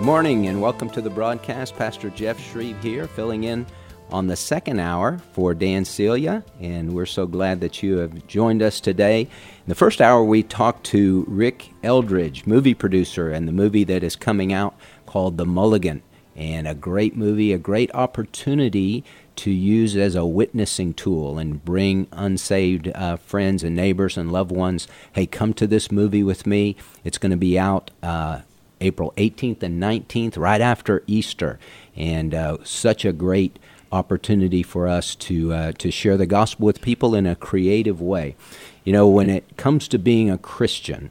Good morning and welcome to the broadcast. Pastor Jeff Shreve here, filling in on the second hour for Dan Celia, and we're so glad that you have joined us today. In the first hour, we talked to Rick Eldridge, movie producer, and the movie that is coming out called The Mulligan. And a great movie, a great opportunity to use as a witnessing tool and bring unsaved uh, friends and neighbors and loved ones. Hey, come to this movie with me. It's going to be out uh, April 18th and 19th, right after Easter. And uh, such a great opportunity for us to uh, to share the gospel with people in a creative way. You know, when it comes to being a Christian,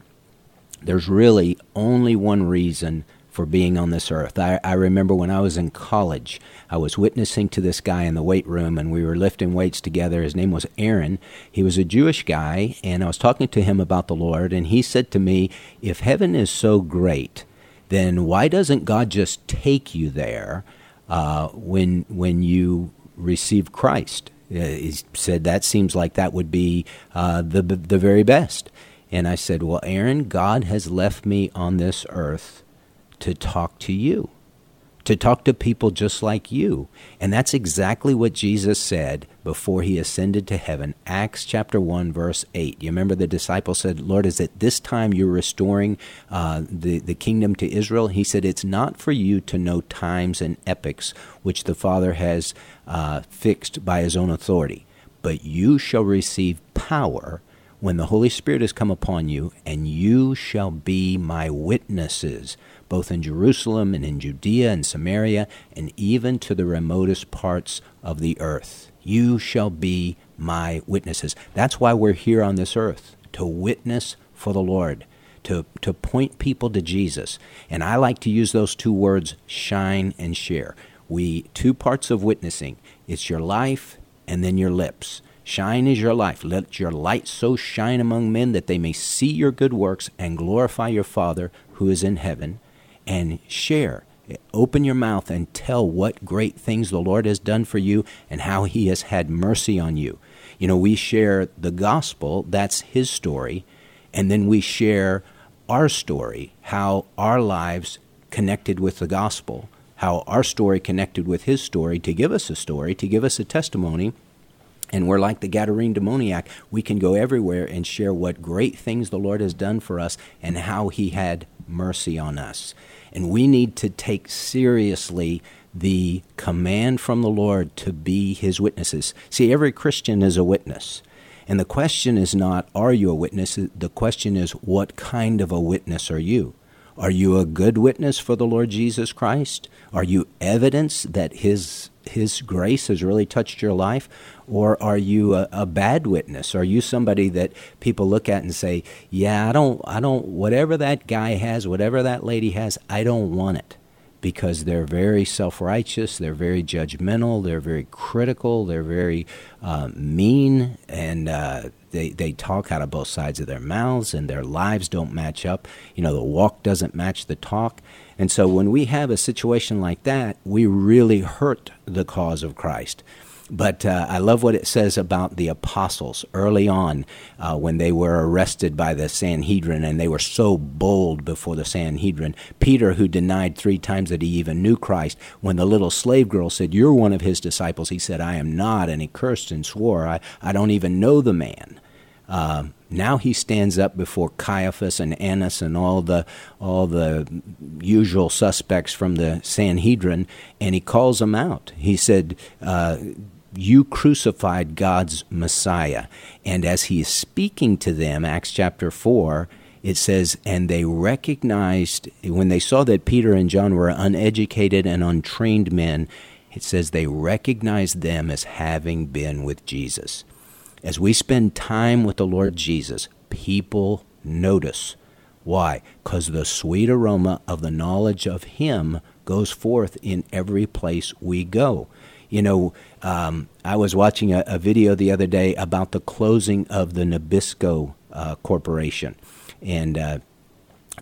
there's really only one reason for being on this earth. I, I, remember when I was in college, I was witnessing to this guy in the weight room, and we were lifting weights together. His name was Aaron. He was a Jewish guy, and I was talking to him about the Lord, and he said to me, If heaven is so great, then why doesn't God just take you there uh, when when you receive Christ? Uh, he said that seems like that would be uh, the the very best. And I said, well, Aaron, God has left me on this earth to talk to you to talk to people just like you. And that's exactly what Jesus said before he ascended to heaven. Acts chapter 1, verse 8. You remember the disciple said, Lord, is it this time you're restoring uh, the, the kingdom to Israel? He said, It's not for you to know times and epochs which the Father has uh, fixed by his own authority, but you shall receive power when the Holy Spirit has come upon you, and you shall be my witnesses both in Jerusalem and in Judea and Samaria, and even to the remotest parts of the earth. You shall be my witnesses. That's why we're here on this earth, to witness for the Lord, to, to point people to Jesus. And I like to use those two words, shine and share. We two parts of witnessing. It's your life and then your lips. Shine is your life. Let your light so shine among men that they may see your good works and glorify your Father who is in heaven and share. Open your mouth and tell what great things the Lord has done for you and how He has had mercy on you. You know, we share the gospel, that's His story, and then we share our story, how our lives connected with the gospel, how our story connected with His story to give us a story, to give us a testimony. And we're like the Gadarene demoniac. We can go everywhere and share what great things the Lord has done for us and how He had mercy on us. And we need to take seriously the command from the Lord to be his witnesses. See, every Christian is a witness. And the question is not, are you a witness? The question is, what kind of a witness are you? Are you a good witness for the Lord Jesus Christ? Are you evidence that his his grace has really touched your life or are you a, a, bad witness? Are you somebody that people look at and say yeah i don't i don't whatever that guy has whatever that lady has i don't want it. Because they're very self-righteous they're very judgmental they're very critical they're very uh, mean and uh, they, they talk out of both sides of their mouths and their lives don't match up. You know the walk doesn't match the talk. And so when we have a situation like that, we really hurt the cause of Christ. But uh, I love what it says about the apostles early on uh, when they were arrested by the Sanhedrin and they were so bold before the Sanhedrin. Peter, who denied three times that he even knew Christ, when the little slave girl said, You're one of his disciples, he said, I am not. And he cursed and swore, I, I don't even know the man. Uh, now he stands up before Caiaphas and Annas and all the all the usual suspects from the Sanhedrin, and he calls them out. He said. Uh, you crucified God's Messiah. And as he is speaking to them, Acts chapter 4, it says, And they recognized, when they saw that Peter and John were uneducated and untrained men, it says they recognized them as having been with Jesus. As we spend time with the Lord Jesus, people notice. Why? Because the sweet aroma of the knowledge of Him goes forth in every place we go. You know, um, I was watching a, a, video the other day about the closing of the Nabisco uh, Corporation. And uh,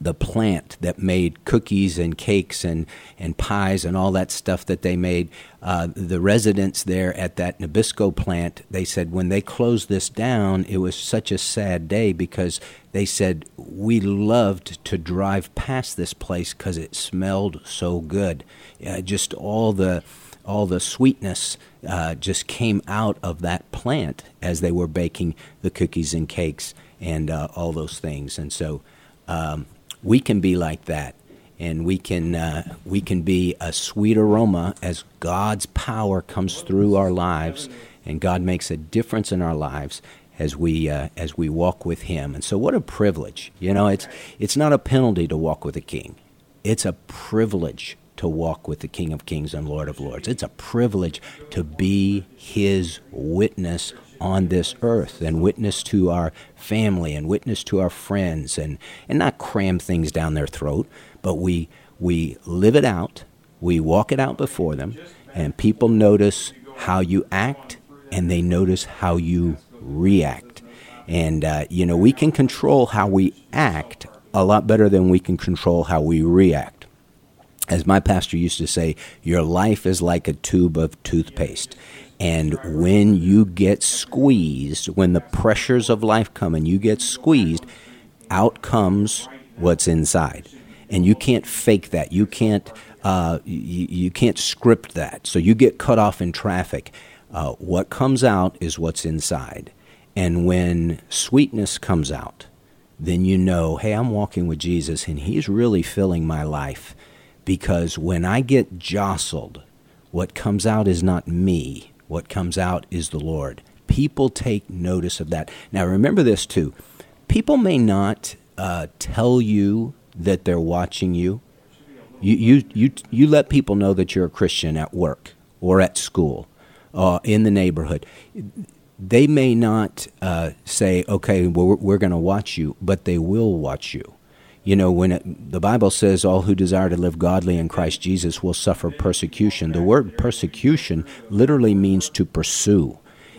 the plant that made cookies and cakes and, and pies and all that stuff that they made. Uh, the residents there at that Nabisco plant, they said when they closed this down, it was such a sad day because they said we loved to drive past this place because it smelled so good. Uh, just all the all the sweetness uh, just came out of that plant as they were baking the cookies and cakes and uh, all those things. And so um, we can be like that and we can uh, we can be a sweet aroma as God's power comes through our lives, and God makes a difference in our lives as we uh, as we walk with Him. And so, what a privilege! You know, it's it's not a penalty to walk with a King; it's a privilege to walk with the King of Kings and Lord of Lords. It's a privilege to be His witness on this earth and witness to our family and witness to our friends and, and not cram things down their throat, but we, we live it out, we walk it out before them, and people notice how you act and they notice how you react. And, uh, you know, we can control how we act a lot better than we can control how we react. As my pastor used to say, your life is like a tube of toothpaste. And when you get squeezed, when the pressures of life come and you get squeezed, out comes what's inside. And you can't fake that. You can't, uh, you, you, can't script that. So you get cut off in traffic. Uh, what comes out is what's inside. And when sweetness comes out, then you know, hey, I'm walking with Jesus and He's really filling my life. Because when I get jostled, what comes out is not me, what comes out is the Lord. People take notice of that. Now, remember this too. People may not uh, tell you that they're watching you. You, you, you, you let people know that you're a Christian at work or at school, uh, in the neighborhood. They may not uh, say, okay, we're, we're going to watch you, but they will watch you you know, when it, the Bible says all who desire to live godly in Christ Jesus will suffer persecution, the word persecution literally means to pursue.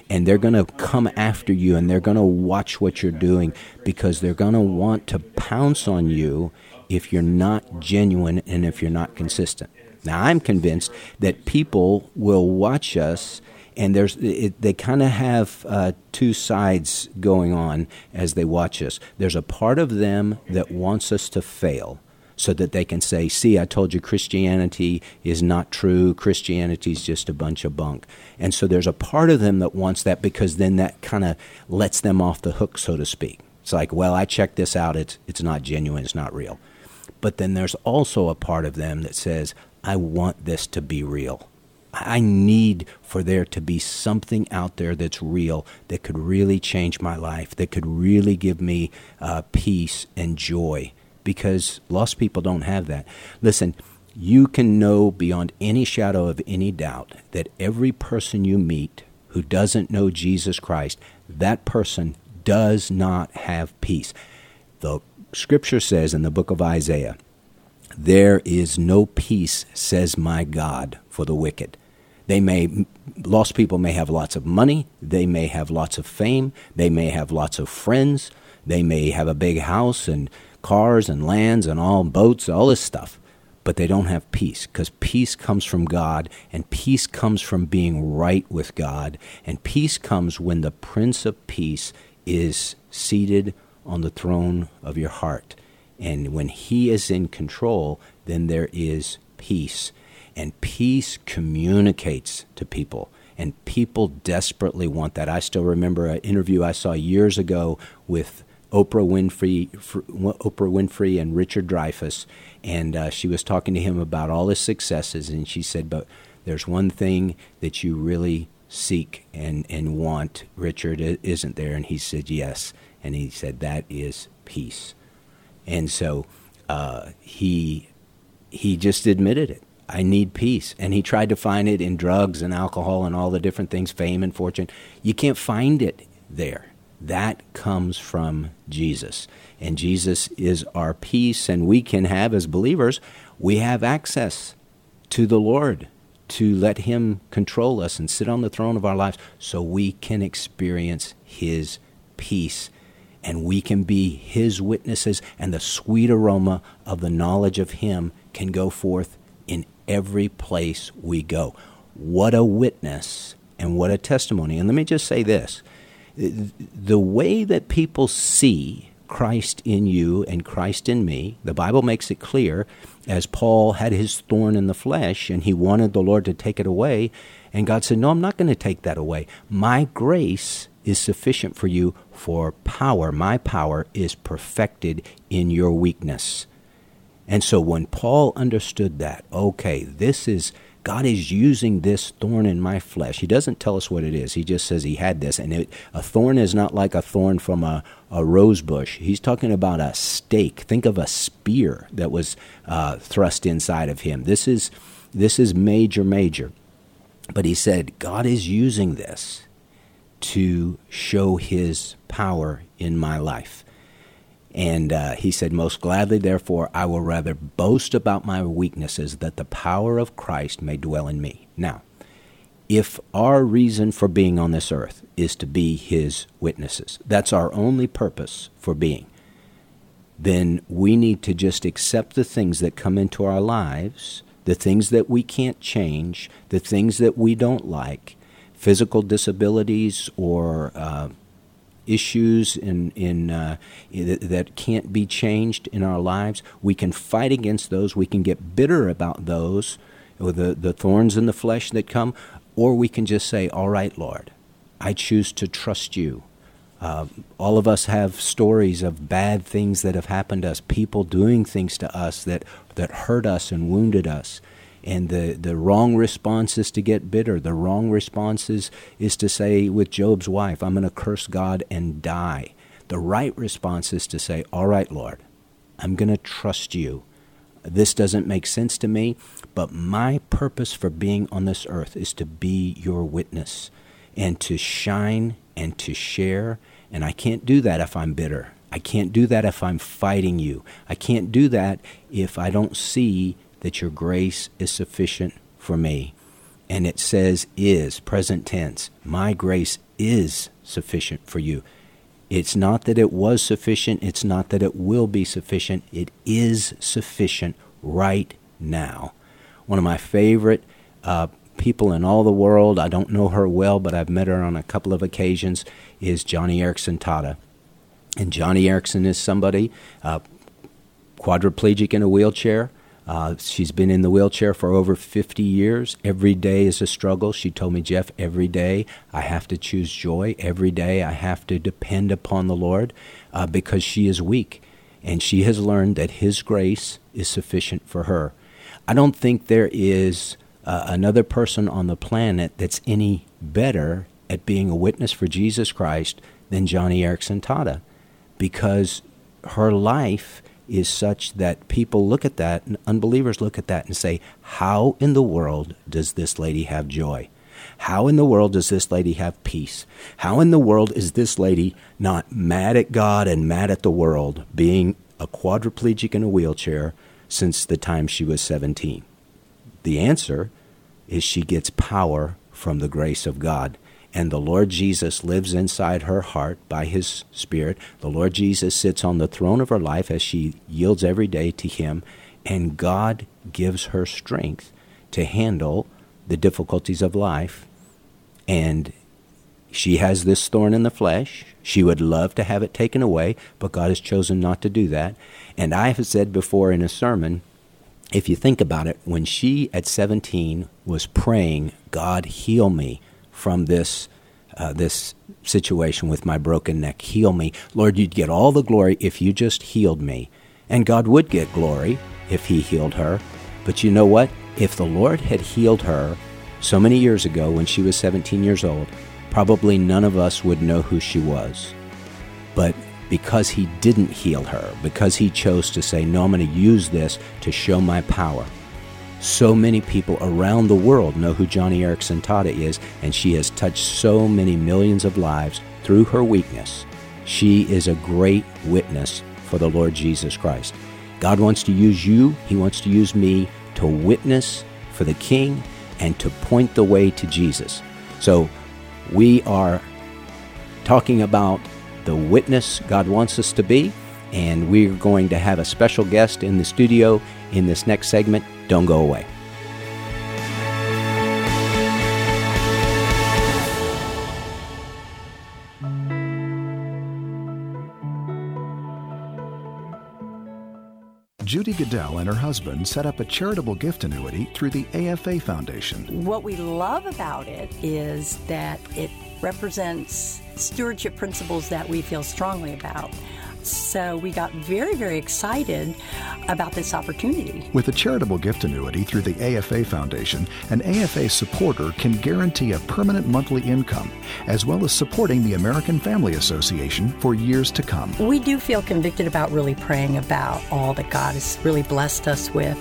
And they're going to come after you and they're going to watch what you're doing because they're going to want to pounce on you if you're not genuine and if you're not consistent. Now, I'm convinced that people will watch us and there's it, they kind of have uh, two sides going on as they watch us. There's a part of them that wants us to fail, so that they can say, "See, I told you Christianity is not true. Christianity is just a bunch of bunk." And so there's a part of them that wants that because then that kind of lets them off the hook, so to speak. It's like, "Well, I checked this out. It's it's not genuine. It's not real." But then there's also a part of them that says, "I want this to be real." I need for there to be something out there that's real that could really change my life, that could really give me uh, peace and joy because lost people don't have that. Listen, you can know beyond any shadow of any doubt that every person you meet who doesn't know Jesus Christ, that person does not have peace. The scripture says in the book of Isaiah, there is no peace, says my God, for the wicked. They may, lost people may have lots of money, they may have lots of fame, they may have lots of friends, they may have a big house and cars and lands and all boats, all this stuff, but they don't have peace because peace comes from God and peace comes from being right with God, and peace comes when the Prince of Peace is seated on the throne of your heart. And when he is in control, then there is peace. And peace communicates to people. And people desperately want that. I still remember an interview I saw years ago with Oprah Winfrey, Oprah Winfrey and Richard Dreyfuss, and uh, she was talking to him about all his successes, and she said, "But there's one thing that you really seek and and want, Richard, isn't there?" And he said, "Yes," and he said, "That is peace." And so uh, he he just admitted it. I need peace. And he tried to find it in drugs and alcohol and all the different things, fame and fortune. You can't find it there. That comes from Jesus. And Jesus is our peace, and we can have, as believers, we have access to the Lord to let Him control us and sit on the throne of our lives so we can experience His peace. and we can be His witnesses, and the sweet aroma of the knowledge of Him can go forth every place we go. What a witness and what a testimony. And let me just say this the way that people see Christ in you and Christ in me, the Bible makes it clear, as Paul had his thorn in the flesh and he wanted the Lord to take it away. And God said, No, I'm not going to take that away. My grace is sufficient for you, for power, my power, is perfected in your weakness. And so when Paul understood that, okay, this is God is using this thorn in my flesh. He doesn't tell us what it is. He just says he had this. And it, a thorn is not like a thorn from a, a rose bush. He's talking about a stake. Think of a spear that was uh, thrust inside of him. This is, this is major, major. But he said, God is using this to show his power in my life. And uh, he said, Most gladly, therefore, I will rather boast about my weaknesses, that the power of Christ may dwell in me. Now, if our reason for being on this earth is to be his witnesses, that's our only purpose for being, then we need to just accept the things that come into our lives, the things that we can't change, the things that we don't like, physical disabilities or uh, issues in, in, uh, that can't be changed in our lives. We can fight against those. We can get bitter about those, or the, the thorns in the flesh that come, or we can just say, All right, Lord, I choose to trust you. Uh, all of us have stories of bad things that have happened to us, people doing things to us that, that hurt us and wounded us. And the, the wrong response is to get bitter. The wrong response is, is to say, with Job's wife, I'm going to curse God and die. The right response is to say, All right, Lord, I'm going to trust you. This doesn't make sense to me, but my purpose for being on this earth is to be your witness and to shine and to share. And I can't do that if I'm bitter. I can't do that if I'm fighting you. I can't do that if I don't see that your grace is sufficient for me. And it says is, present tense. My grace is sufficient for you. It's not that it was sufficient, it's not that it will be sufficient. It is sufficient right now. One of my favorite uh, people in all the world, I don't know her well, but I've met her on a couple of occasions, is Joni Eareckson Tada. And Joni Eareckson is somebody, uh, quadriplegic in a wheelchair, uh, she's been in the wheelchair for over 50 years. Every day is a struggle. She told me, Jeff, every day I have to choose joy. Every day I have to depend upon the Lord uh, because she is weak. And she has learned that His grace is sufficient for her. I don't think there is uh, another person on the planet that's any better at being a witness for Jesus Christ than Joni Eareckson Tada because her life is such that people look at that, and unbelievers look at that and say, How in the world does this lady have joy? How in the world does this lady have peace? How in the world is this lady not mad at God and mad at the world, being a quadriplegic in a wheelchair since the time she was 17? The answer is she gets power from the grace of God and the Lord Jesus lives inside her heart by his Spirit. The Lord Jesus sits on the throne of her life as she yields every day to him, and God gives her strength to handle the difficulties of life. And she has this thorn in the flesh. She would love to have it taken away, but God has chosen not to do that. And I have said before in a sermon, if you think about it, when she at 17 was praying, God, heal me from this uh, this situation with my broken neck. Heal me. Lord, you'd get all the glory if you just healed me. And God would get glory if He healed her. But you know what? If the Lord had healed her so many years ago when she was 17 years old, probably none of us would know who she was. But because He didn't heal her, because He chose to say, No, I'm going to use this to show my power so many people around the world know who Joni Eareckson Tada is, and she has touched so many millions of lives through her weakness. She is a great witness for the Lord Jesus Christ. God wants to use you, He wants to use me to witness for the King and to point the way to Jesus. So we are talking about the witness God wants us to be. And we're going to have a special guest in the studio in this next segment. Don't go away. Judy Goodell and her husband set up a charitable gift annuity through the AFA Foundation. What we love about it is that it represents stewardship principles that we feel strongly about. So uh, we got very, very excited about this opportunity. With a charitable gift annuity through the AFA Foundation, an AFA supporter can guarantee a permanent monthly income, as well as supporting the American Family Association for years to come. We do feel convicted about really praying about all that God has really blessed us with.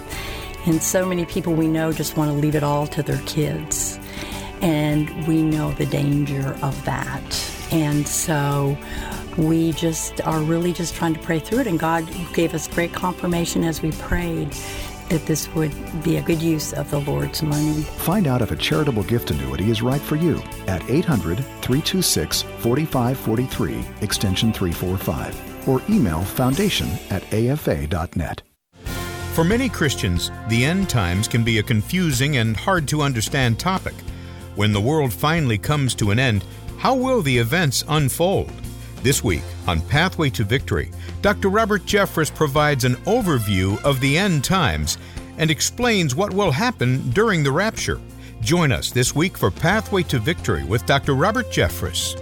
And so many people we know just want to leave it all to their kids. And we know the danger of that. And so we just are really just trying to pray through it. And God gave us great confirmation as we prayed that this would be a good use of the Lord's money. Find out if a charitable gift annuity is right for you at 800 326 4543, extension 345, or email foundation at afa.net. For many Christians, the end times can be a confusing and hard to understand topic. When the world finally comes to an end, how will the events unfold? This week on Pathway to Victory, Dr. Robert Jeffress provides an overview of the end times and explains what will happen during the rapture. Join us this week for Pathway to Victory with Dr. Robert Jeffress.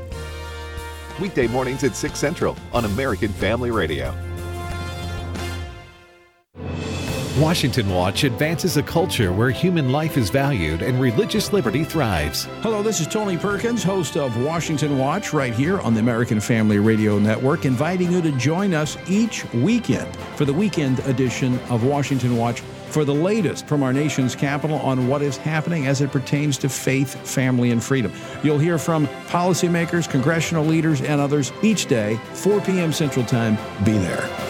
Weekday mornings at 6 Central on American Family Radio. Washington Watch advances a culture where human life is valued and religious liberty thrives. Hello, this is Tony Perkins, host of Washington Watch, right here on the American Family Radio Network, inviting you to join us each weekend for the weekend edition of Washington Watch for the latest from our nation's capital on what is happening as it pertains to faith, family, and freedom. You'll hear from policymakers, congressional leaders, and others each day, 4 p.m. Central Time. Be there.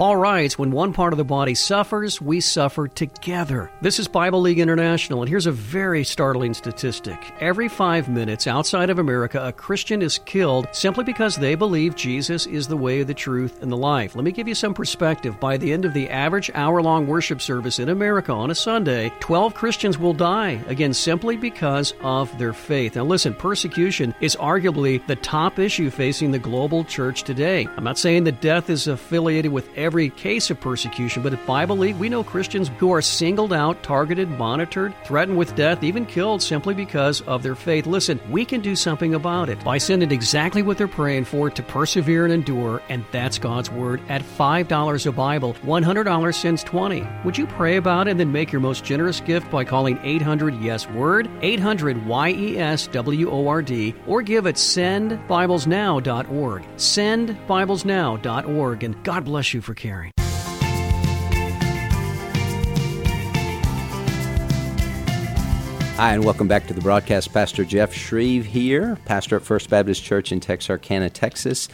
Paul writes, When one part of the body suffers, we suffer together. This is Bible League International, and here's a very startling statistic. Every five minutes outside of America, a Christian is killed simply because they believe Jesus is the way, the truth, and the life. Let me give you some perspective. By the end of the average hour long worship service in America on a Sunday, 12 Christians will die, again, simply because of their faith. Now, listen, persecution is arguably the top issue facing the global church today. I'm not saying that death is affiliated with every every case of persecution, but at Bible League, we know Christians who are singled out, targeted, monitored, threatened with death, even killed simply because of their faith. Listen, we can do something about it by sending exactly what they're praying for to persevere and endure, and that's God's Word at $5 a Bible, $100 since 20. Would you pray about it and then make your most generous gift by calling 800 Yes Word, 800 Y E S W O R D, or give at sendbiblesnow.org. Sendbiblesnow.org, and God bless you for caring. Hi, and welcome back to the broadcast. Pastor Jeff Shreve here, pastor at First Baptist Church in Texarkana, Texas.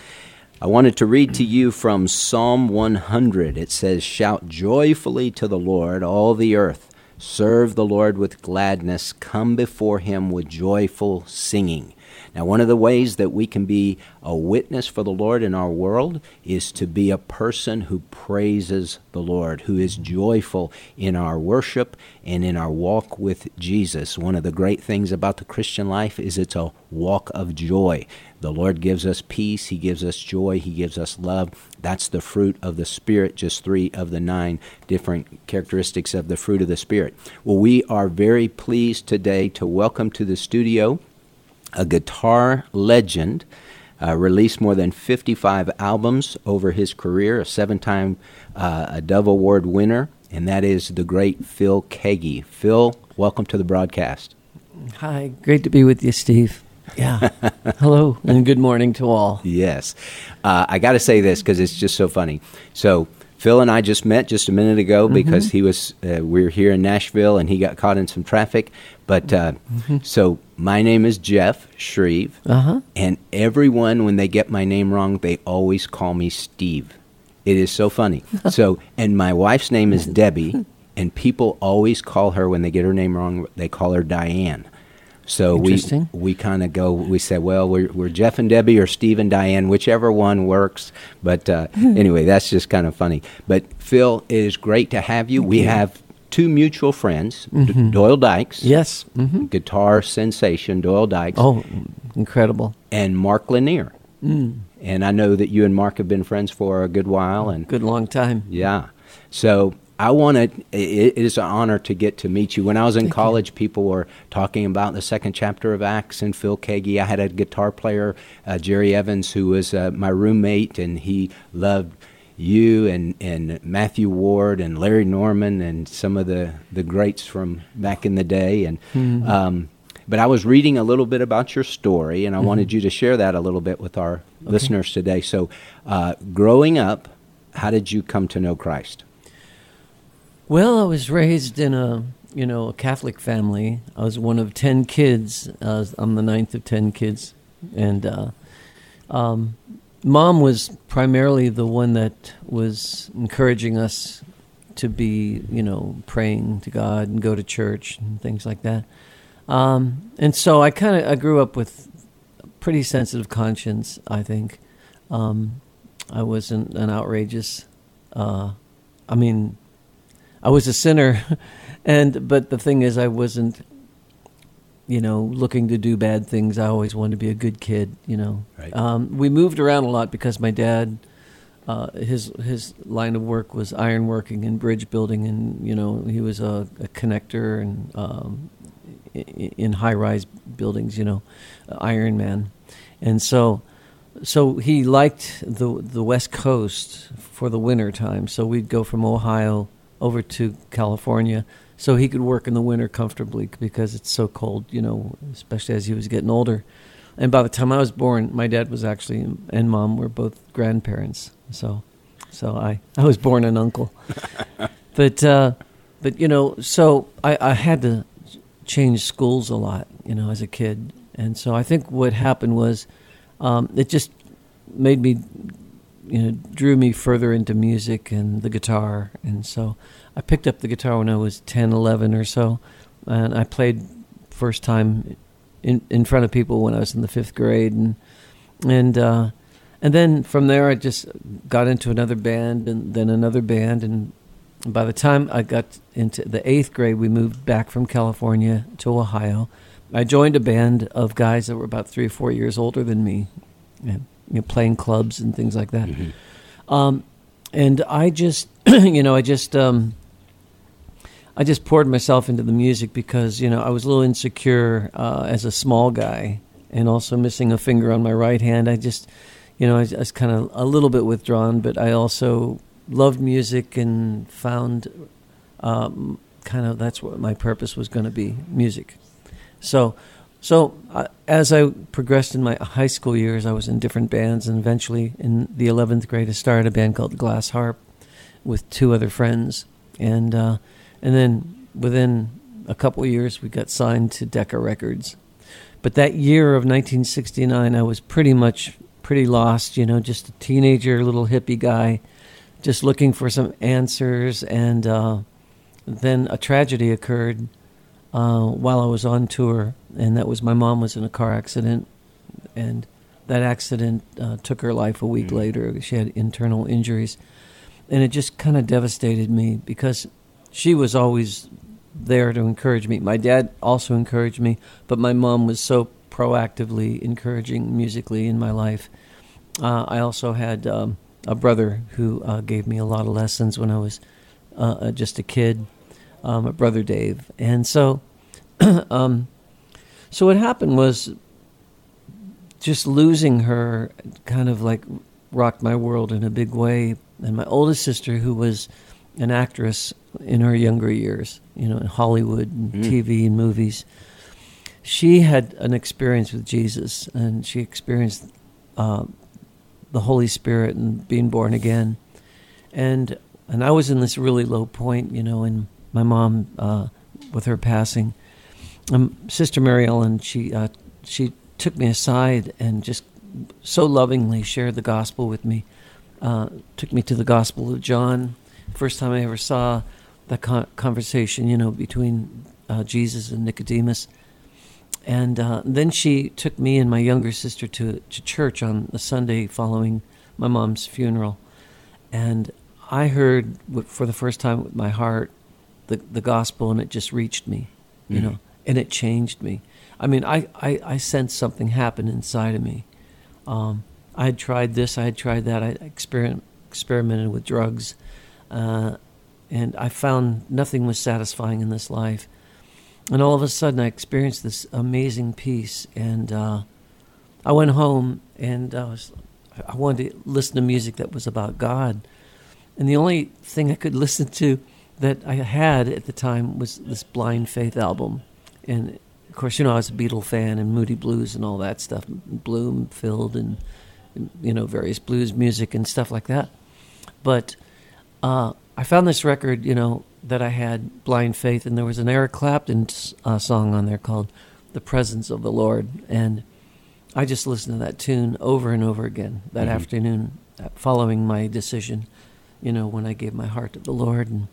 I wanted to read to you from Psalm 100. It says, Shout joyfully to the Lord, all the earth. Serve the Lord with gladness. Come before him with joyful singing. Now, one of the ways that we can be a witness for the Lord in our world is to be a person who praises the Lord, who is joyful in our worship and in our walk with Jesus. One of the great things about the Christian life is it's a walk of joy. The Lord gives us peace, He gives us joy, He gives us love. That's the fruit of the Spirit, just three of the nine different characteristics of the fruit of the Spirit. Well, we are very pleased today to welcome to the studio a guitar legend, uh, released more than 55 albums over his career, a seven time uh, a Dove Award winner, and that is the great Phil Keaggy. Phil, welcome to the broadcast. Hi, great to be with you, Steve. Yeah. Hello, and good morning to all. Yes. Uh, I got to say this because it's just so funny. So, Phil and I just met just a minute ago mm-hmm. because he was uh, we are here in Nashville and he got caught in some traffic. But uh, mm-hmm. so my name is Jeff Shreve, uh-huh. and everyone when they get my name wrong, they always call me Steve. It is so funny. so and my wife's name is Debbie, and people always call her when they get her name wrong. They call her Diane. So we we kind of go. We say, well, we're, we're Jeff and Debbie or Steve and Diane, whichever one works. But uh, anyway, that's just kind of funny. But Phil, it is great to have you. we have two mutual friends, D- Doyle Dykes, Yes. hmm guitar sensation Doyle Dykes, Oh, incredible. and Mark Lanier. And I know that you and Mark have been friends for a good while, and Good long time. yeah. So I want to, it, is an honor to get to meet you. When I was in college, people were talking about the second chapter of Acts and Phil Keaggy. I had a guitar player, uh, Jerry Evans, who was uh, my roommate, and he loved you and, and Matthew Ward and Larry Norman and some of the, the greats from back in the day. And, um, but I was reading a little bit about your story, and I wanted you to share that a little bit with our listeners today. So, uh, growing up, how did you come to know Christ? Well, I was raised in a you know a Catholic family. I was one of ten kids. Uh, I'm the ninth of ten kids, and uh, um, mom was primarily the one that was encouraging us to be you know praying to God and go to church and things like that. Um, and so I kind of I grew up with a pretty sensitive conscience. I think um, I wasn't an outrageous. Uh, I mean, I was a sinner, and but the thing is, I wasn't, you know, looking to do bad things. I always wanted to be a good kid. You know, Right. um, we moved around a lot because my dad, uh, his his line of work was ironworking and bridge building, and you know, he was a, a connector and um, i- i- in high rise buildings. You know, Iron Man, and so so he liked the the West Coast for the winter time. So we'd go from Ohio over to California, so he could work in the winter comfortably because it's so cold. You know, especially as he was getting older. And by the time I was born, my dad was actually and mom were both grandparents. So, so I I was born an uncle. but uh, but you know, so I, I had to change schools a lot. You know, as a kid, and so I think what happened was um, it just made me, you know, drew me further into music and the guitar. And so I picked up the guitar when I was 10, 11 or so. And I played first time in, in front of people when I was in the fifth grade. And, and, uh, and then from there, I just got into another band and then another band. And by the time I got into the eighth grade, we moved back from California to Ohio. I joined a band of guys that were about three or four years older than me, and, you know, playing clubs and things like that. Um, and I just, you know, I just, um, I just poured myself into the music because you know I was a little insecure uh, as a small guy, and also missing a finger on my right hand. I just, you know, I, I was kind of a little bit withdrawn, but I also loved music and found um, kind of that's what my purpose was going to be music. So, so uh, as I progressed in my high school years, I was in different bands, and eventually in the eleventh grade, I started a band called Glass Harp with two other friends, and uh, and then within a couple of years, we got signed to Decca Records. But that year of 1969, I was pretty much pretty lost. You know, just a teenager, little hippie guy, just looking for some answers. And uh, then a tragedy occurred uh, while I was on tour, and that was my mom was in a car accident, and that accident uh, took her life a week later. She had internal injuries, and it just kind of devastated me because she was always there to encourage me. My dad also encouraged me, but my mom was so proactively encouraging musically in my life. Uh, I also had um, a brother who uh, gave me a lot of lessons when I was uh, just a kid, um, my brother Dave. And so, um, so what happened was just losing her kind of like rocked my world in a big way. And my oldest sister, who was an actress in her younger years, you know, in Hollywood and TV and movies, she had an experience with Jesus, and she experienced uh, the Holy Spirit and being born again. And and I was in this really low point, you know, and my mom, uh, with her passing, um, Sister Mary Ellen, she uh, she took me aside and just so lovingly shared the gospel with me. Uh, took me to the Gospel of John. First time I ever saw that con- conversation, you know, between uh, Jesus and Nicodemus. and uh, then she took me and my younger sister to to church on the Sunday following my mom's funeral, and I heard for the first time with my heart the the gospel, and it just reached me, you Mhm. know, and it changed me. I mean, I, I, I sensed something happen inside of me. Um, I had tried this, I had tried that, I experiment, experimented with drugs, uh, and I found nothing was satisfying in this life. And all of a sudden, I experienced this amazing peace, and uh, I went home and I was, I wanted to listen to music that was about God, and the only thing I could listen to that I had at the time was this Blind Faith album, and of course, you know, I was a Beatle fan and Moody Blues and all that stuff, Bloomfield and you know various blues music and stuff like that. But uh, I found this record, you know, that I had Blind Faith, and there was an Eric Clapton uh, song on there called "The Presence of the Lord," and I just listened to that tune over and over again that Mhm. afternoon, uh, following my decision, you know, when I gave my heart to the Lord and.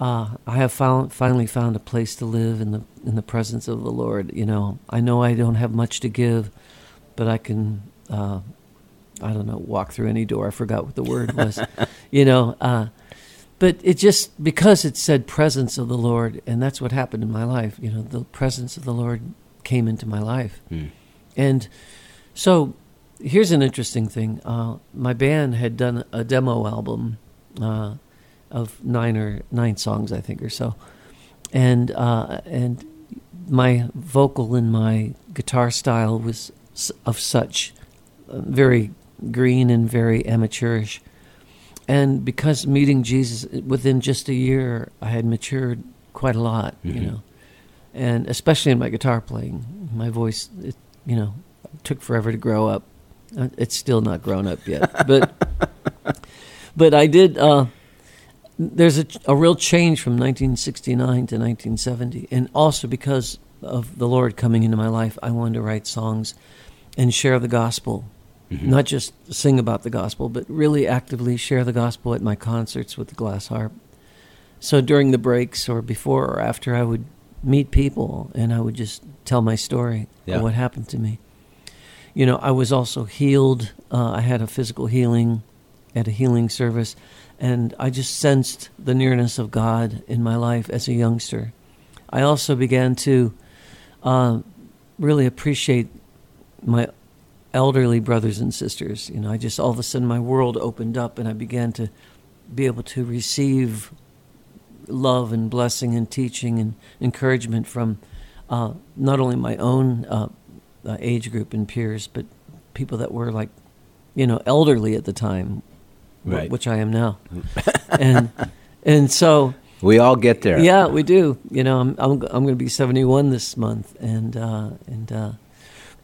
Uh, I have found, finally found a place to live in the in the presence of the Lord. You know, I know I don't have much to give, but I can, uh, I don't know, walk through any door. I forgot what the word was. you know, uh, but it just because it said presence of the Lord, and that's what happened in my life. You know, the presence of the Lord came into my life, Hmm. and so here's an interesting thing. Uh, my band had done a demo album. Uh, of nine or nine songs, I think, or so, and uh, and my vocal and my guitar style was of such uh, very green and very amateurish, and because meeting Jesus within just a year, I had matured quite a lot, you Mhm. know, and especially in my guitar playing, my voice, it, you know, took forever to grow up. Uh, It's still not grown up yet, but but I did. Uh, there's a, a real change from 1969 to 1970, and also because of the Lord coming into my life, I wanted to write songs and share the gospel, Mhm. not just sing about the gospel, but really actively share the gospel at my concerts with the glass harp. So during the breaks or before or after, I would meet people and I would just tell my story Yeah. of what happened to me. You know, I was also healed. Uh, I had a physical healing at a healing service, and I just sensed the nearness of God in my life as a youngster. I also began to uh, really appreciate my elderly brothers and sisters. You know, I just all of a sudden my world opened up, and I began to be able to receive love and blessing and teaching and encouragement from uh, not only my own uh, uh, age group and peers, but people that were like, you know, elderly at the time, Right. which I am now, and and so We all get there. yeah, we do. You know, I'm I'm, I'm going to be 71 this month, and uh, and uh,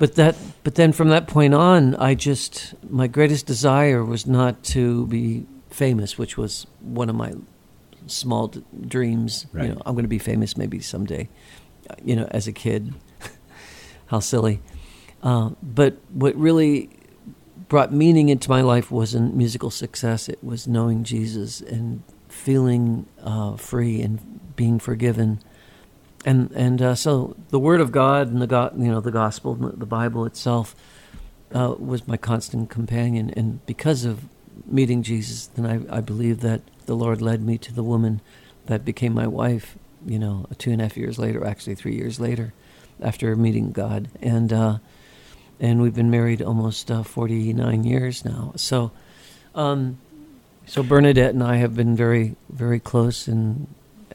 but that but then from that point on, I just my greatest desire was not to be famous, which was one of my small d- dreams. Right. You know, I'm going to be famous maybe someday. You know, as a kid, how silly. Uh, but what really brought meaning into my life wasn't musical success. It was knowing Jesus and feeling uh, free and being forgiven. And and uh, so the Word of God and the go- you know the Gospel, the Bible itself, uh, was my constant companion. And because of meeting Jesus, then I, I believe that the Lord led me to the woman that became my wife. You know, two and a half years later, actually three years later, after meeting God, and uh, and we've been married almost uh, forty nine years now. So, um, so Bernadette and I have been very very close, and,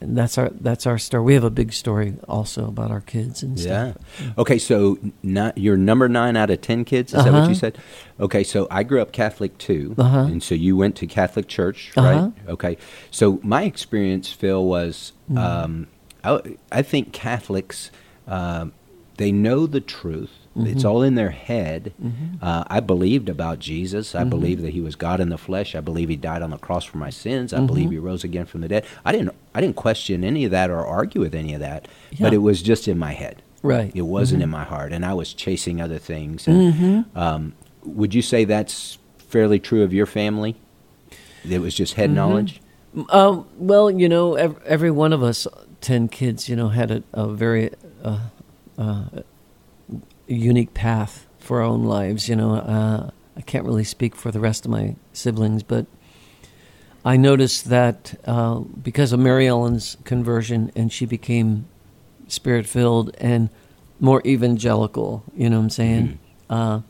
and that's our that's our story. We have a big story also about our kids and stuff. Yeah. Okay, so not, you're number nine out of ten kids. Is that what Uh-huh. you said? Okay, so I grew up Catholic too, Uh-huh. and so you went to Catholic church, Uh-huh. right? Okay, so my experience, Phil, was Mm. um, I, I think Catholics um, they know the truth. It's Mhm. all in their head. Mhm. Uh, I believed about Jesus. I Mhm. believe that He was God in the flesh. I believe He died on the cross for my sins. I believe He rose again from the dead. I didn't. I didn't question any of that or argue with any of that. But it was just in my head. Right. It wasn't Mhm. in my heart, and I was chasing other things. And, Mhm. um, would you say that's fairly true of your family? It was just head knowledge. Uh, well, you know, every, every one of us, ten kids, you know, had a, a very uh, uh, unique path for our own lives. You know, uh, I can't really speak for the rest of my siblings, but I noticed that uh, because of Mary Ellen's conversion, and she became spirit filled and more evangelical. You know what I'm saying? Uh,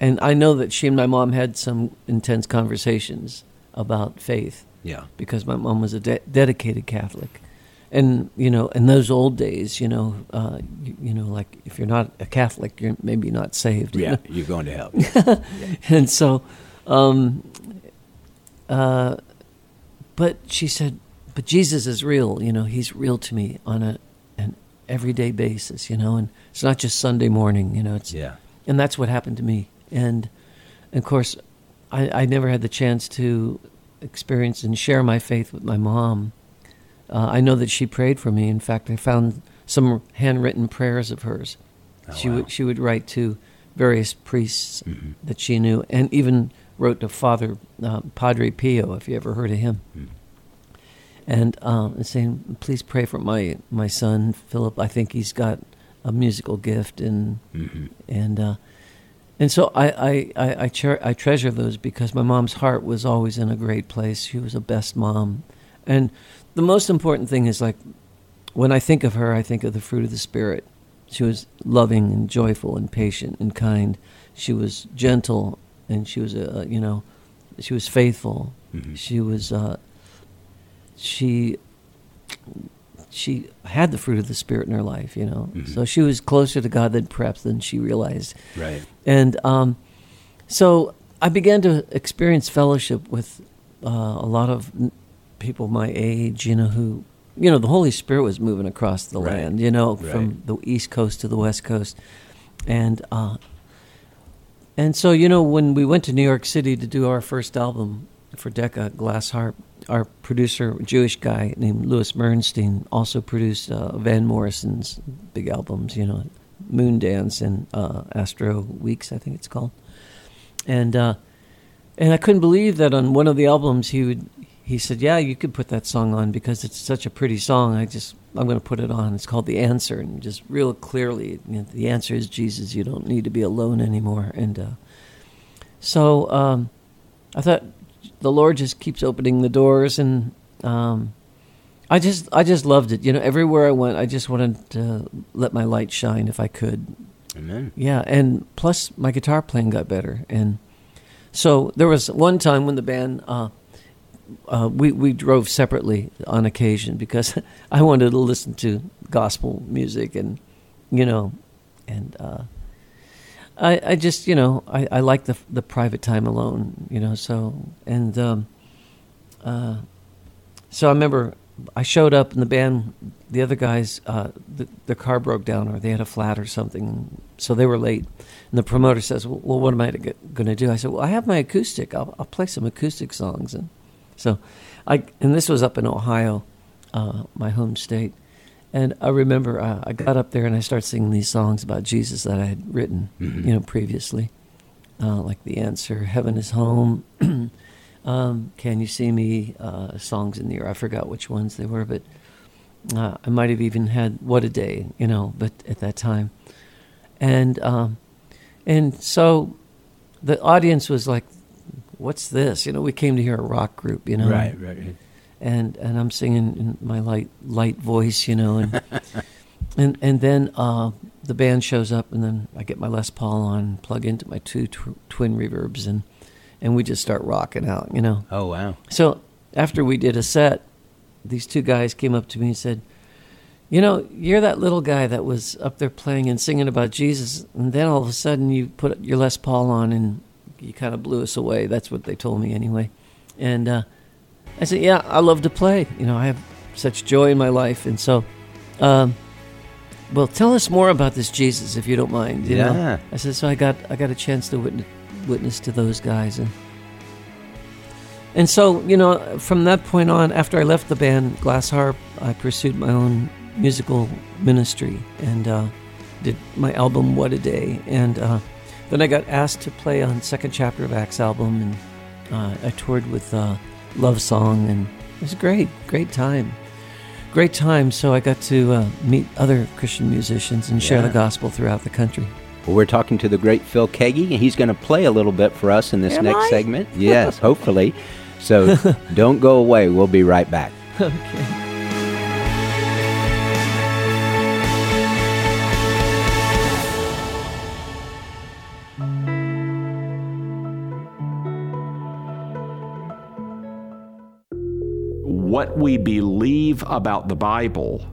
and I know that she and my mom had some intense conversations about faith. Yeah. Because my mom was a de- dedicated Catholic. And, you know, in those old days, you know, uh, you, you know, like if you're not a Catholic, you're maybe not saved. you Yeah, know? you're going to hell. and so, um, uh, but she said, but Jesus is real. You know, he's real to me on a an everyday basis. You know, and it's not just Sunday morning. You know, it's Yeah. and that's what happened to me. And, And of course, I, I never had the chance to experience and share my faith with my mom. Uh, I know that she prayed for me. In fact, I found some handwritten prayers of hers. Oh, she wow. would she would write to various priests that she knew, and even wrote to Father uh, Padre Pio, if you ever heard of him, and um, saying, "Please pray for my my son Philip. I think he's got a musical gift, and and uh, and so I I I, I, cher- I treasure those because my mom's heart was always in a great place. She was a best mom, and the most important thing is like when I think of her, I think of the fruit of the spirit. She was loving and joyful and patient and kind. She was gentle and she was a you know, she was faithful. She was uh, she she had the fruit of the spirit in her life. You know, so she was closer to God than perhaps than she realized. Right. And um, so I began to experience fellowship with uh, a lot of people my age, you know, who, you know, the Holy Spirit was moving across the Right. land, you know, Right. from the East Coast to the West Coast. And, uh, and so, you know, when we went to New York City to do our first album for Decca Glass Harp, our producer, a Jewish guy named Louis Bernstein, also produced uh, Van Morrison's big albums, you know, Moondance and uh, Astral Weeks, I think it's called. And uh, and I couldn't believe that on one of the albums he would he said, "Yeah, you could put that song on because it's such a pretty song. I just I'm going to put it on. It's called The Answer, and just real clearly, you know, the answer is Jesus. You don't need to be alone anymore." And uh, so um, I thought the Lord just keeps opening the doors, and um, I just I just loved it. You know, everywhere I went, I just wanted to let my light shine if I could. Amen. Yeah, and plus my guitar playing got better, and so there was one time when the band uh, uh, we we drove separately on occasion because I wanted to listen to gospel music and you know and uh, I I just you know I I like the the private time alone you know so and um, uh, so I remember I showed up and the band, the other guys, uh, the, car broke down or they had a flat or something, so they were late. And the promoter says, "Well, well what am I going to do?" I said, "Well, I have my acoustic. I'll, I'll play some acoustic songs." And so, I and this was up in Ohio, uh, my home state. And I remember uh, I got up there and I started singing these songs about Jesus that I had written, you know, previously, uh, like "The Answer," "Heaven Is Home." um, "Can You See Me?" Uh, songs in the air. I forgot which ones they were, but uh, I might have even had "What a Day," you know. But at that time, and um, and so the audience was like, "What's this?" You know, we came to hear a rock group, you know. Right, right. right. And and I'm singing in my light light voice, you know, and and and then uh, the band shows up, and then I get my Les Paul on, plug into my two tw- twin reverbs, and and we just start rocking out, you know. Oh, wow. So after we did a set, these two guys came up to me and said, "You know, you're that little guy that was up there playing and singing about Jesus, and then all of a sudden you put your Les Paul on and you kind of blew us away." That's what they told me anyway. And uh, I said, "Yeah, I love to play. You know, I have such joy in my life, and so." Um, well, tell us more about this Jesus, if you don't mind. you know? Yeah. I said, so I got I got a chance to witness, witness to those guys, and and so you know, from that point on, after I left the band Glass Harp, I pursued my own musical ministry and uh, did my album What a Day, and uh, then I got asked to play on second chapter of Acts album, and uh, I toured with uh, Love Song, and it was great, great time. Great time, so I got to uh, meet other Christian musicians and share the gospel throughout the country. Well, we're talking to the great Phil Keaggy, and he's going to play a little bit for us in this Am next I? segment. Yes, hopefully. So don't go away. We'll be right back. Okay. What we believe about the Bible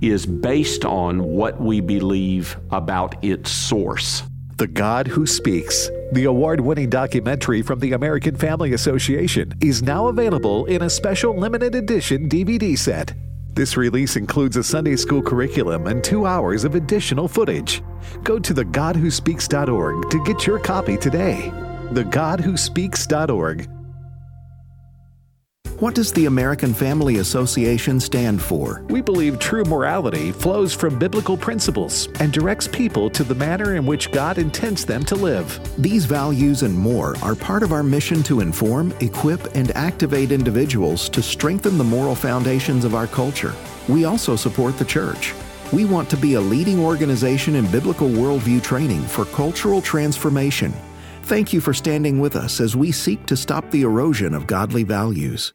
is based on what we believe about its source. The God Who Speaks, the award winning documentary from the American Family Association, is now available in a special limited edition DVD set. This release includes a Sunday school curriculum and two hours of additional footage. Go to thegodwhospeaks.org to get your copy today. Thegodwhospeaks.org. What does the American Family Association stand for? We believe true morality flows from biblical principles and directs people to the manner in which God intends them to live. These values and more are part of our mission to inform, equip, and activate individuals to strengthen the moral foundations of our culture. We also support the church. We want to be a leading organization in biblical worldview training for cultural transformation. Thank you for standing with us as we seek to stop the erosion of godly values.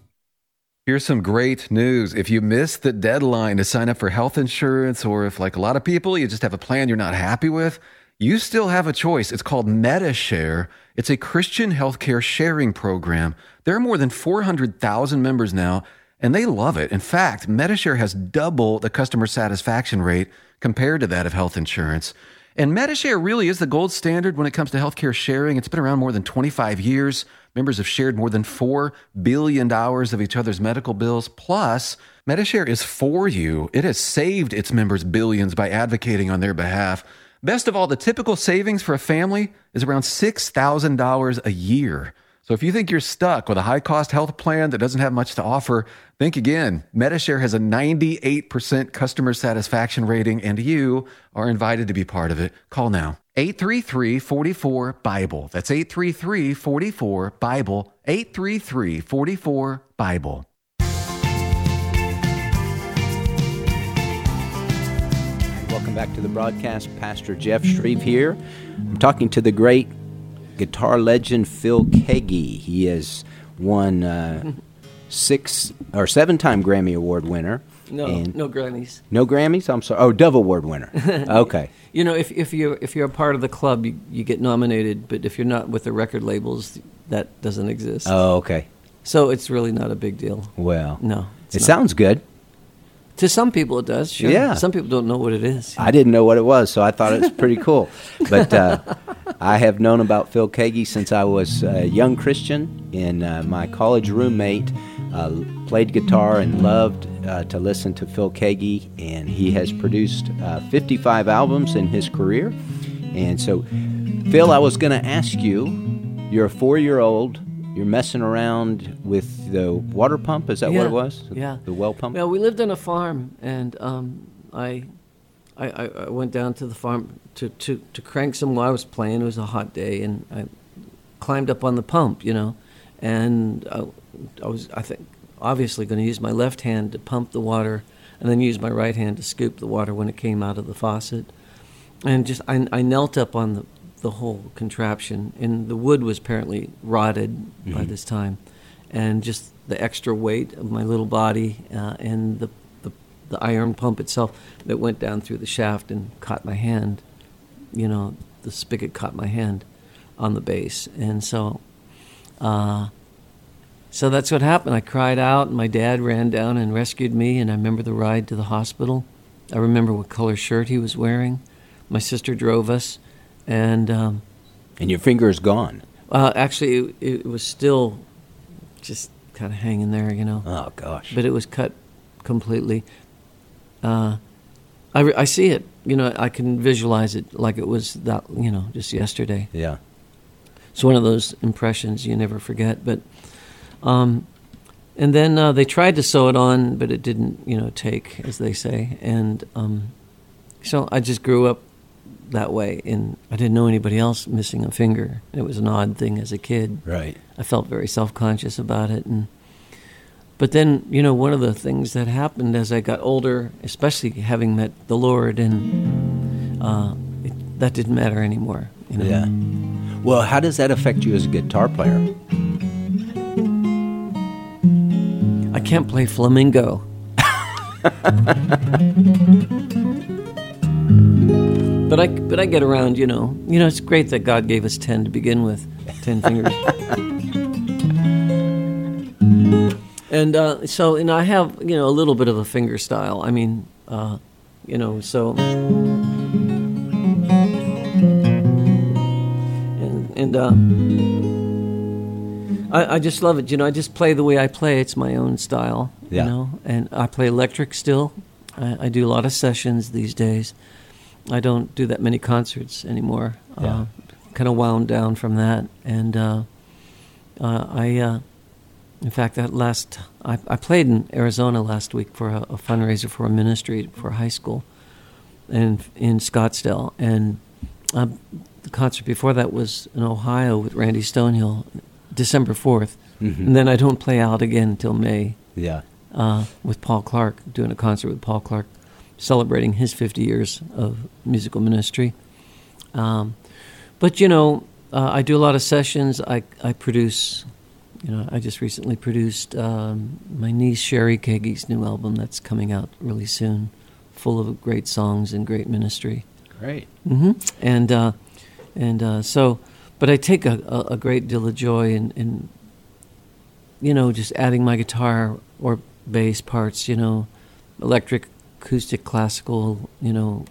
Here's some great news. If you missed the deadline to sign up for health insurance, or if, like a lot of people, you just have a plan you're not happy with, you still have a choice. It's called Medi-Share. It's a Christian healthcare sharing program. There are more than 400,000 members now, and they love it. In fact, Medi-Share has double the customer satisfaction rate compared to that of health insurance. And Medi-Share really is the gold standard when it comes to healthcare sharing. It's been around more than 25 years. Members have shared more than $4 billion of each other's medical bills. Plus, Medi-Share is for you. It has saved its members billions by advocating on their behalf. Best of all, the typical savings for a family is around $6,000 a year. So if you think you're stuck with a high cost health plan that doesn't have much to offer, think again. Medi-Share has a 98% customer satisfaction rating, and you are invited to be part of it. Call now. 833 44 Bible. That's 833 44 Bible. 833 44 Bible. Welcome back to the broadcast. Pastor Jeff Schreve here. I'm talking to the great guitar legend Phil Keaggy. He has won uh, six or seven time Grammy Award winner. No, no Grammys. No Grammys. I'm sorry. Oh, Dove Award winner. Okay. you know, if if you're if you're a part of the club, you, you get nominated. But if you're not with the record labels, that doesn't exist. Oh, okay. So it's really not a big deal. Well, no, it sounds good. To some people, it does. Sure. Yeah. Some people don't know what it is. I didn't know what it was, so I thought it was pretty cool. But uh, I have known about Phil Keaggy since I was a young Christian, and uh, my college roommate uh, played guitar and loved uh, to listen to Phil Keaggy, and he has produced uh, 55 albums in his career. And so, Phil, I was going to ask you you're a four year old. You're messing around with the water pump. Is that yeah. what it was? Yeah. The well pump. Well, we lived on a farm, and um, I, I, I went down to the farm to, to, to crank some while I was playing. It was a hot day, and I climbed up on the pump, you know, and I, I was I think obviously going to use my left hand to pump the water, and then use my right hand to scoop the water when it came out of the faucet, and just I, I knelt up on the the whole contraption, and the wood was apparently rotted mm-hmm. by this time, and just the extra weight of my little body uh, and the, the, the iron pump itself that went down through the shaft and caught my hand, you know, the spigot caught my hand on the base, and so, uh, so that's what happened. I cried out, and my dad ran down and rescued me. And I remember the ride to the hospital. I remember what color shirt he was wearing. My sister drove us, and um, and your finger is gone. Uh, actually, it, it was still just kind of hanging there, you know. Oh gosh! But it was cut completely. Uh, I, re- I see it. You know, I can visualize it like it was that. You know, just yesterday. Yeah. It's one of those impressions you never forget. But, um, and then uh, they tried to sew it on, but it didn't. You know, take as they say. And um, so I just grew up that way, and I didn't know anybody else missing a finger. It was an odd thing as a kid. Right. I felt very self conscious about it, and but then you know one of the things that happened as I got older, especially having met the Lord, and uh, it, that didn't matter anymore. You know? Yeah. Well, how does that affect you as a guitar player? I can't play flamenco. But I, but I get around, you know. You know, it's great that God gave us ten to begin with, ten fingers. and uh, so, and I have, you know, a little bit of a finger style. I mean, uh, you know, so. And, and uh, I, I just love it. You know, I just play the way I play. It's my own style. Yeah. You know, and I play electric still. I, I do a lot of sessions these days. I don't do that many concerts anymore. Yeah. Uh, kind of wound down from that, and uh, uh, I, uh, in fact, that last I, I played in Arizona last week for a, a fundraiser for a ministry for high school, and in Scottsdale, and uh, the concert before that was in Ohio with Randy Stonehill, December 4th Mhm. and then I don't play out again until May Yeah. uh, with Paul Clark, doing a concert with Paul Clark, celebrating his 50 years of musical ministry. Um, but you know, uh, I do a lot of sessions. I I produce. You know, I just recently produced um, my niece Sherry Keaggy's new album that's coming out really soon, full of great songs and great ministry. Great. hmm And uh, and uh, so, but I take a, a, a great deal of joy in, in you know just adding my guitar or bass parts. You know, electric, acoustic, classical. You know,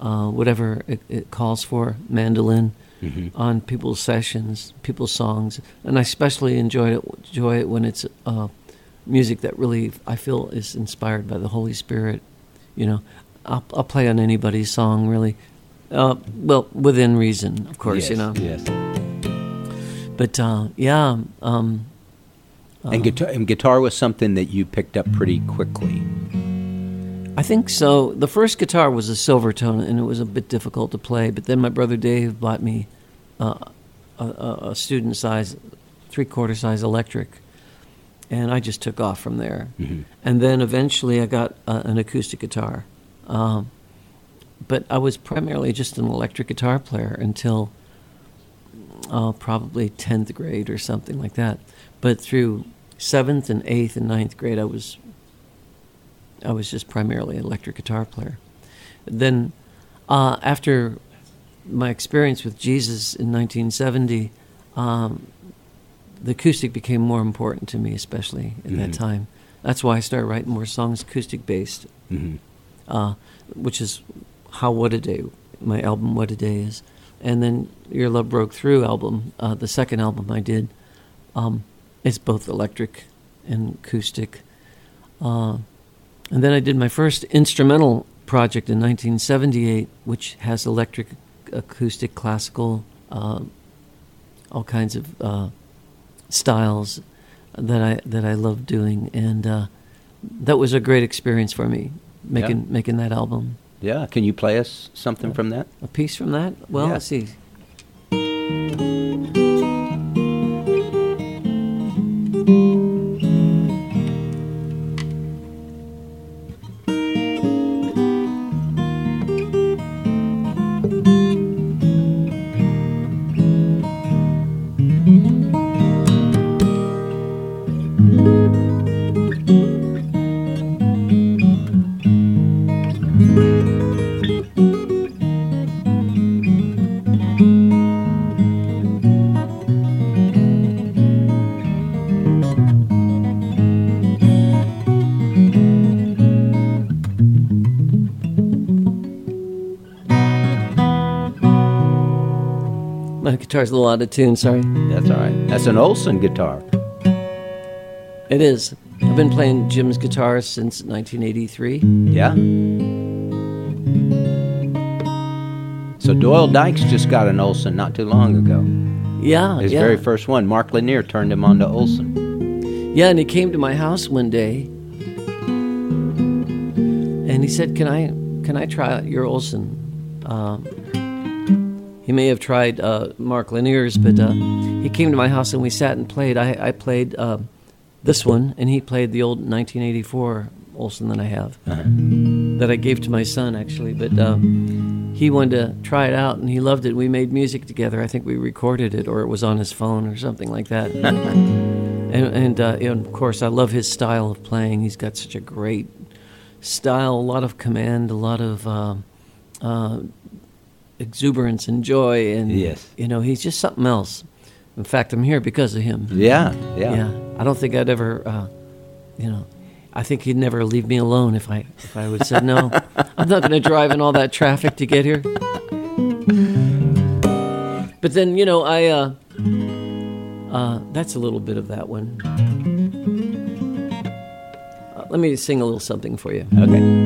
uh, whatever it, it calls for, mandolin. Mhm. On people's sessions, people's songs, and I especially enjoy it. Enjoy it when it's uh, music that really I feel is inspired by the Holy Spirit. You know, I'll, I'll play on anybody's song really. Uh, well, within reason, of course. you know. yes. But uh, yeah, um, and guitar and guitar was something that you picked up pretty quickly. I think so. The first guitar was a Silvertone, and it was a bit difficult to play. But then my brother Dave bought me uh, a, a, student size, three quarter size electric, and I just took off from there. Mhm. And then eventually I got uh, an acoustic guitar. Um, but I was primarily just an electric guitar player until uh, probably 10th grade or something like that. But through seventh and eighth and ninth grade, I was I was just primarily an electric guitar player. Then, uh, after my experience with Jesus in 1970, um, the acoustic became more important to me, especially in that Mhm. time. That's why I started writing more songs acoustic based, Mhm. uh, which is how What a Day, my album What a Day is. And then Your Love Broke Through album, uh, the second album I did, um, it's both electric and acoustic. Uh, and then I did my first instrumental project in 1978, which has electric, acoustic, classical, uh, all kinds of uh, styles that I that I love doing, and uh, that was a great experience for me making Yeah. making that album. Yeah. Can you play us something from that? A piece from that? Well, Yeah. let's see. Guitar's a little out of tune, sorry. That's all right. That's an Olson guitar. It is. I've been playing Jim's guitar since 1983. Yeah. So Doyle Dykes just got an Olson not too long ago. Yeah, His yeah. very first one. Mark Lanier turned him on to Olson. Yeah, and he came to my house one day, and he said, "Can I, can I try out your Olson?" Um, he may have tried uh, Mark Lanier's, but uh, he came to my house and we sat and played. I, I played uh, this one, and he played the old 1984 Olson that I have, that I gave to my son actually. But um, he wanted to try it out, and he loved it. We made music together. I think we recorded it, or it was on his phone, or something like that. and and, uh, and of course, I love his style of playing. He's got such a great style, a lot of command, a lot of uh, uh, exuberance and joy, and Yes. you know, he's just something else. In fact, I'm here because of him. Yeah, yeah. yeah. I don't think I'd ever, uh, you know, I think he'd never leave me alone if I if I would said no. I'm not going to drive in all that traffic to get here. But then you know, I uh, uh, that's a little bit of that one. Uh, let me sing a little something for you. Okay.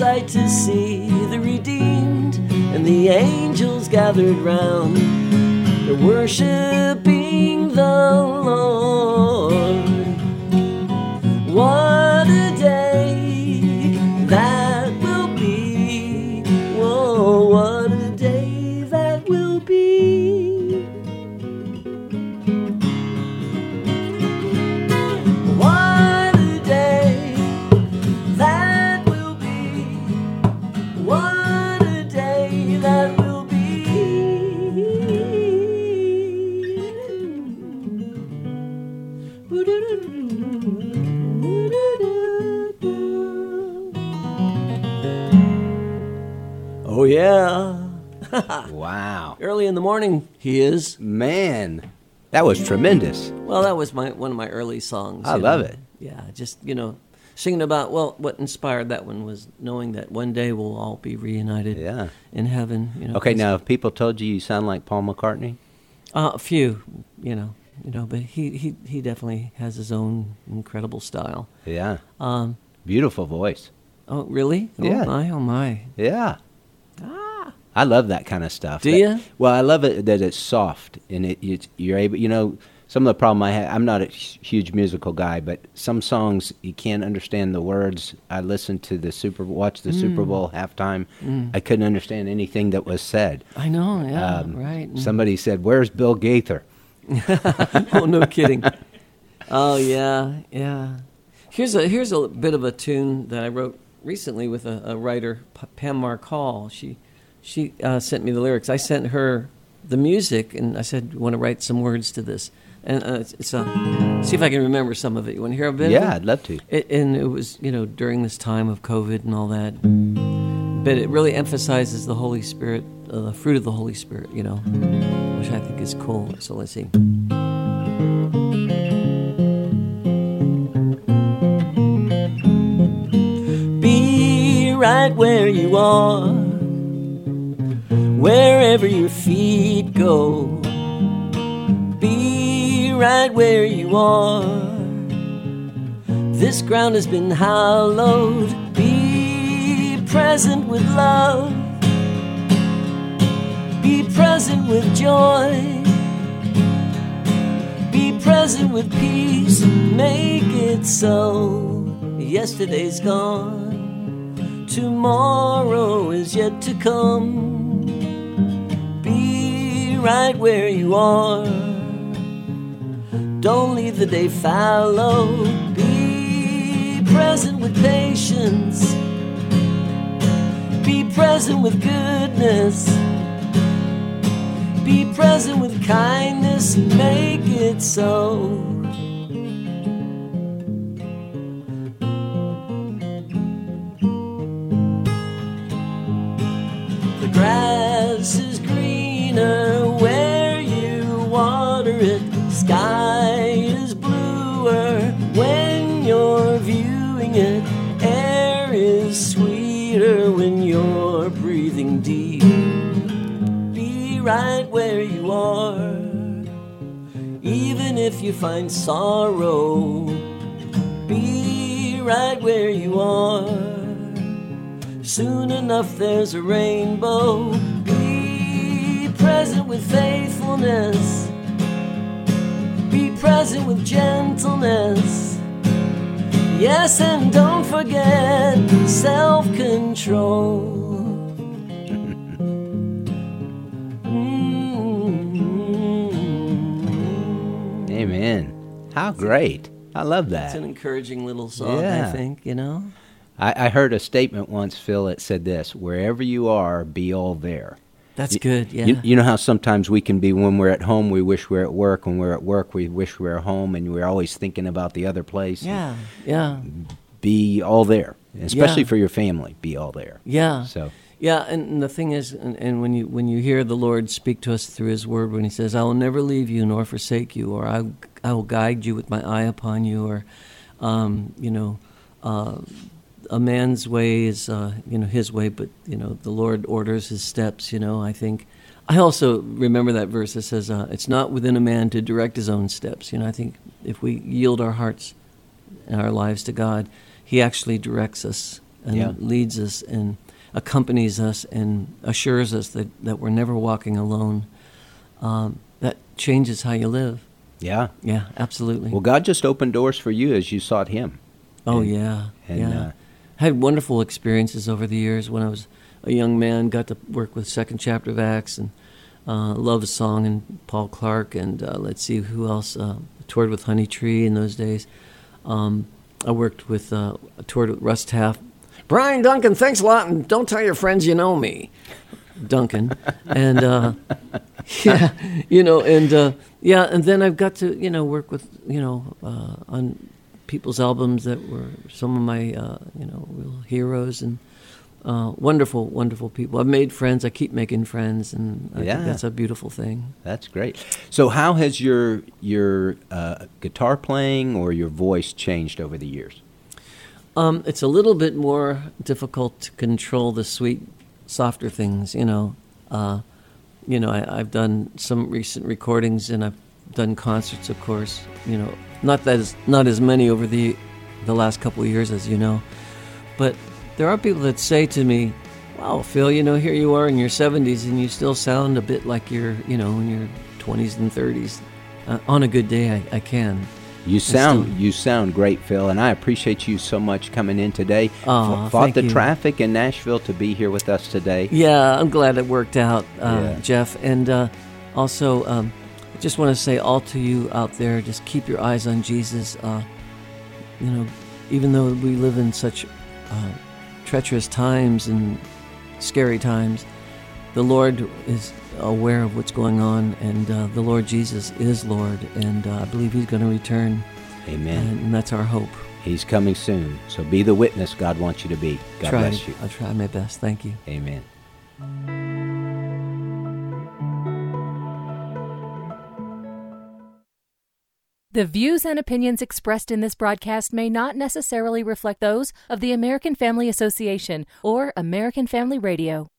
Sight to see the redeemed and the angels gathered round. They're worshiping in the morning, he is. Man, that was tremendous. Well, that was my one of my early songs. I love know. it. Yeah, just you know, singing about well, what inspired that one was knowing that one day we'll all be reunited. Yeah. in heaven. You know, Okay, now if people told you you sound like Paul McCartney, uh, a few, you know, you know, but he he he definitely has his own incredible style. yeah, Um, beautiful voice. oh, really? Yeah. Oh my! Oh my! Yeah. I love that kind of stuff. Do That- ya? Well, I love it that it's soft and it you're able. You know, some of the problem I have. I'm not a huge musical guy, but some songs you can't understand the words. I listened to the Super, watched the Super Mm. Bowl halftime. Mm. I couldn't understand anything that was said. I know. Yeah. Um, right. Mm. Somebody said, "Where's Bill Gaither?" oh no kidding. Oh yeah, yeah. Here's a here's a bit of a tune that I wrote recently with a, a writer, P- Pam Mark Hall. She she uh, sent me the lyrics. I sent her the music, and I said, "You want to write some words to this?" And uh, it's, a see if I can remember some of it. You want to hear a bit? Yeah? I'd love to. It, and it was you know during this time of COVID and all that, but it really emphasizes the Holy Spirit, uh, the fruit of the Holy Spirit. You know, which I think is cool. So let's see. Be right where you are, wherever your feet go. Be right where you are. This ground has been hallowed. Be present with love. Be present with joy. Be present with peace. Make it so. Yesterday's gone. Tomorrow is yet to come. Right where you are. Don't leave the day fallow. Be present with patience. Be present with goodness. Be present with kindness make it so. Right where you are. Even if you find sorrow, be right where you are. Soon enough, there's a rainbow. Be present with faithfulness. Be present with gentleness. Yes, and don't forget self control. How great. I love that. It's an encouraging little song, Yeah. I think, you know? I, I heard a statement once, Phil, that said this wherever you are, be all there. That's Y- good, yeah. You, you know how sometimes we can be when we're at home, we wish we're at work. When we're at work, we wish we were home, and we're always thinking about the other place. Yeah, yeah. Be all there, especially Yeah. for your family. Be all there. Yeah. So Yeah, and, and the thing is, and, and when you when you hear the Lord speak to us through His Word, when He says, "I will never leave you nor forsake you," or "I I will guide you with my eye upon you," or um, you know, uh, a man's way is uh, you know his way, but you know the Lord orders his steps. You know, I think. I also remember that verse that says, uh, "It's not within a man to direct his own steps." You know, I think if we yield our hearts and our lives to God, He actually directs us and Yeah. leads us and accompanies us and assures us that, that we're never walking alone. Um, that changes how you live. Yeah, Yeah, absolutely. Well, God just opened doors for you as you sought Him. Oh And- yeah, and, yeah. uh, I had wonderful experiences over the years when I was a young man. Got to work with Second Chapter of Acts and uh, Love Song and Paul Clark and uh, let's see who else. Uh, toured with Honeytree in those days. Um, I worked with uh, toured with Russ Taff. Bryan Duncan, thanks a lot, and don't tell your friends you know me. Duncan, and uh, yeah, you know, and uh, yeah, and then I've got to you know work with you know uh, on people's albums that were some of my uh, you know real heroes and uh, wonderful, wonderful people. I've made friends. I keep making friends, and I Yeah. think that's a beautiful thing. That's great. So, how has your your uh, guitar playing or your voice changed over the years? Um, it's a little bit more difficult to control the sweet, softer things. You know, uh, you know, I, I've done some recent recordings and I've done concerts, of course. You know, not that as not as many over the the last couple of years, as you know, but there are people that say to me, "Wow, Phil, you know, here you are in your 70s and you still sound a bit like you're, you know, in your 20s and 30s." Uh, on a good day, I, I can. You sound still- you sound great, Phil, and I appreciate you so much coming in today. Aw, F- fought the you. traffic in Nashville to be here with us today. Yeah, I'm glad it worked out, uh, Yeah. Jeff. And uh, also, um, I just want to say all to you out there: just keep your eyes on Jesus. Uh, you know, even though we live in such uh, treacherous times and scary times, the Lord is aware of what's going on, and uh, the Lord Jesus is Lord, and uh, I believe He's going to return. Amen. And, and that's our hope. He's coming soon, so be the witness God wants you to be. God Try- bless you. I'll try my best. Thank you. Amen. The views and opinions expressed in this broadcast may not necessarily reflect those of the American Family Association or American Family Radio.